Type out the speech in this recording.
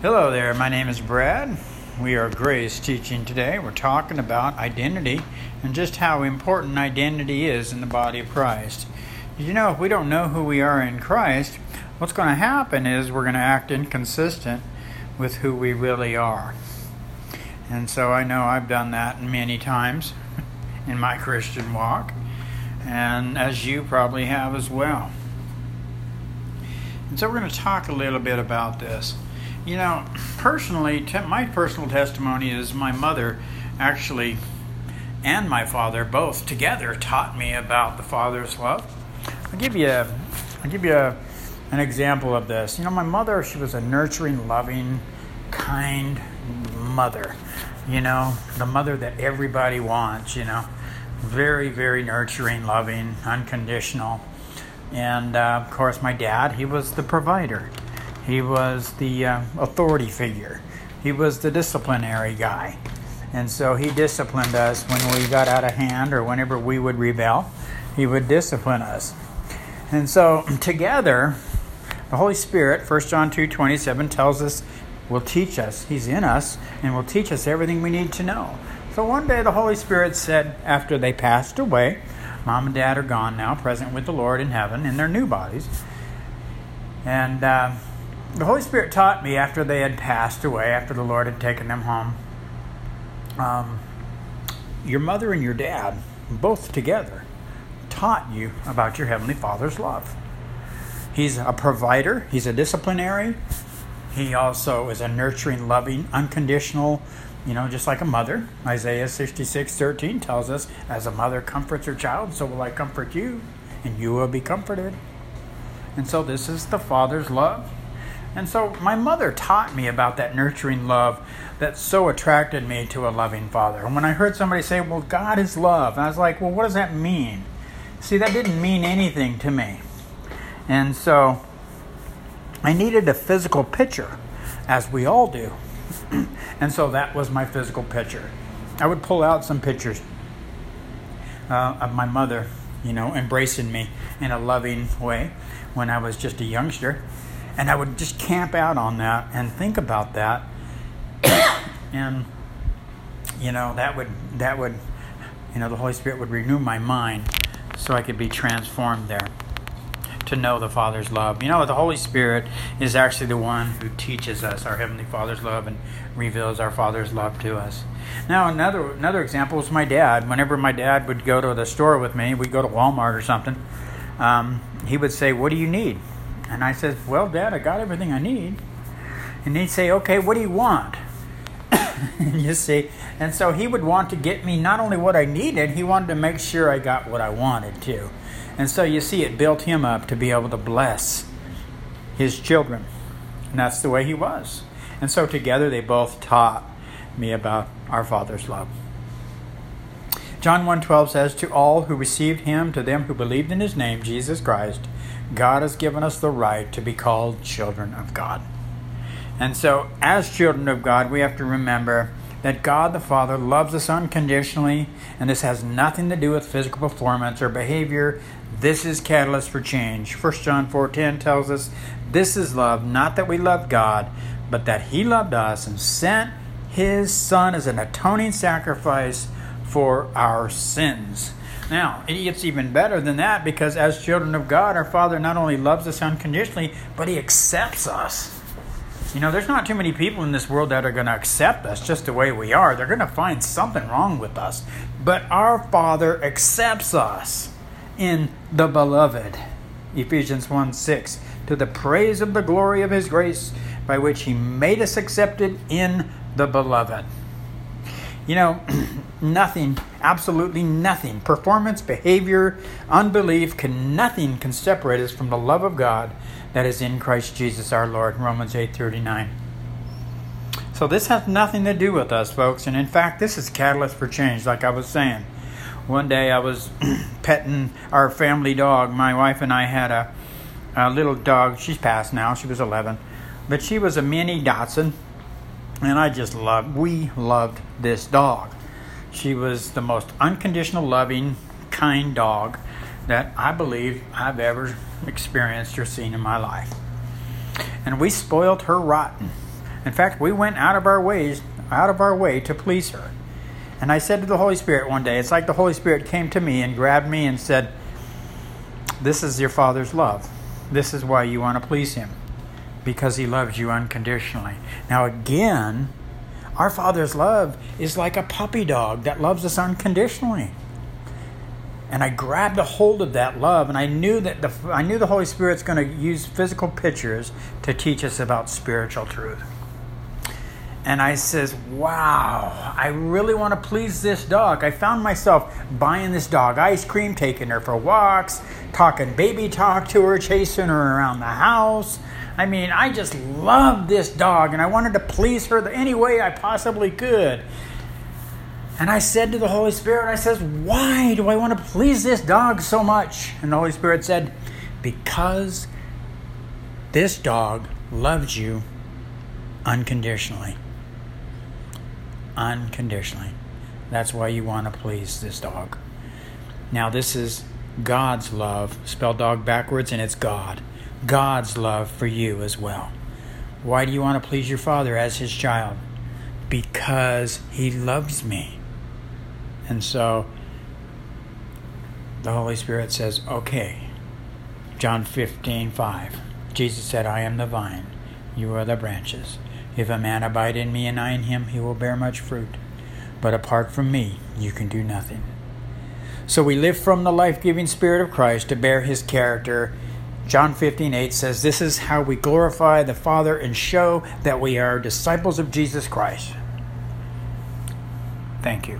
Hello there, my name is Brad. We are Grace teaching today. We're talking about identity and just how important identity is in the body of Christ. You know, if we don't know who we are in Christ, what's going to happen is we're going to act inconsistent with who we really are. And so I know I've done that many times in my Christian walk, and as you probably have as well. And so we're going to talk a little bit about this. You know, personally, te- my personal testimony is my mother actually and my father both together taught me about the Father's love. I'll give you, a, I'll give you a, an example of this. You know, my mother, she was a nurturing, loving, kind mother. You know, the mother that everybody wants. You know, very, very nurturing, loving, unconditional. And uh, of course, my dad, he was the provider. He was the uh, authority figure. He was the disciplinary guy. And so he disciplined us when we got out of hand or whenever we would rebel. He would discipline us. And so together, the Holy Spirit, 1 John 2 27, tells us, will teach us. He's in us and will teach us everything we need to know. So one day the Holy Spirit said, after they passed away, mom and dad are gone now, present with the Lord in heaven in their new bodies. And uh, the Holy Spirit taught me after they had passed away, after the Lord had taken them home, um, your mother and your dad, both together, taught you about your Heavenly Father's love. He's a provider, He's a disciplinary, He also is a nurturing, loving, unconditional, you know, just like a mother. Isaiah 66 13 tells us, As a mother comforts her child, so will I comfort you, and you will be comforted. And so, this is the Father's love and so my mother taught me about that nurturing love that so attracted me to a loving father. And when I heard somebody say, Well, God is love, I was like, Well, what does that mean? See, that didn't mean anything to me. And so I needed a physical picture, as we all do. and so that was my physical picture. I would pull out some pictures uh, of my mother, you know, embracing me in a loving way when I was just a youngster and I would just camp out on that and think about that. and you know, that would that would you know, the Holy Spirit would renew my mind so I could be transformed there to know the Father's love. You know, the Holy Spirit is actually the one who teaches us our Heavenly Father's love and reveals our Father's love to us. Now, another another example is my dad. Whenever my dad would go to the store with me, we'd go to Walmart or something. Um, he would say, "What do you need?" And I said, Well, Dad, I got everything I need. And he'd say, Okay, what do you want? you see, and so he would want to get me not only what I needed, he wanted to make sure I got what I wanted too. And so you see, it built him up to be able to bless his children. And that's the way he was. And so together they both taught me about our Father's love. John 1:12 says to all who received him to them who believed in his name Jesus Christ God has given us the right to be called children of God. And so, as children of God, we have to remember that God the Father loves us unconditionally, and this has nothing to do with physical performance or behavior. This is catalyst for change. 1 John 4:10 tells us, "This is love, not that we love God, but that he loved us and sent his son as an atoning sacrifice for our sins." Now, it gets even better than that because as children of God, our Father not only loves us unconditionally, but He accepts us. You know, there's not too many people in this world that are going to accept us just the way we are. They're going to find something wrong with us. But our Father accepts us in the beloved. Ephesians 1 6. To the praise of the glory of His grace, by which He made us accepted in the beloved. You know, nothing, absolutely nothing, performance, behavior, unbelief, can nothing can separate us from the love of God that is in Christ Jesus our Lord. Romans 8:39. So this has nothing to do with us, folks, and in fact, this is catalyst for change like I was saying. One day I was petting our family dog. My wife and I had a, a little dog. She's passed now. She was 11. But she was a mini Dachshund and I just loved, we loved this dog. She was the most unconditional, loving, kind dog that I believe I've ever experienced or seen in my life. And we spoiled her rotten. In fact, we went out of our ways, out of our way to please her. And I said to the Holy Spirit one day, it's like the Holy Spirit came to me and grabbed me and said, This is your Father's love. This is why you want to please Him, because He loves you unconditionally. Now, again, our Father's love is like a puppy dog that loves us unconditionally. And I grabbed a hold of that love, and I knew that the I knew the Holy Spirit's going to use physical pictures to teach us about spiritual truth. And I says, "Wow, I really want to please this dog." I found myself buying this dog ice cream, taking her for walks, talking baby talk to her, chasing her around the house. I mean, I just loved this dog, and I wanted to please her the any way I possibly could. And I said to the Holy Spirit, I says, Why do I want to please this dog so much? And the Holy Spirit said, Because this dog loves you unconditionally. Unconditionally. That's why you want to please this dog. Now, this is God's love, spell dog backwards, and it's God. God's love for you as well. Why do you want to please your Father as His child? Because He loves me. And so the Holy Spirit says, okay. John 15, 5. Jesus said, I am the vine, you are the branches. If a man abide in me and I in him, he will bear much fruit. But apart from me, you can do nothing. So we live from the life giving Spirit of Christ to bear his character. John 15, 8 says, This is how we glorify the Father and show that we are disciples of Jesus Christ. Thank you.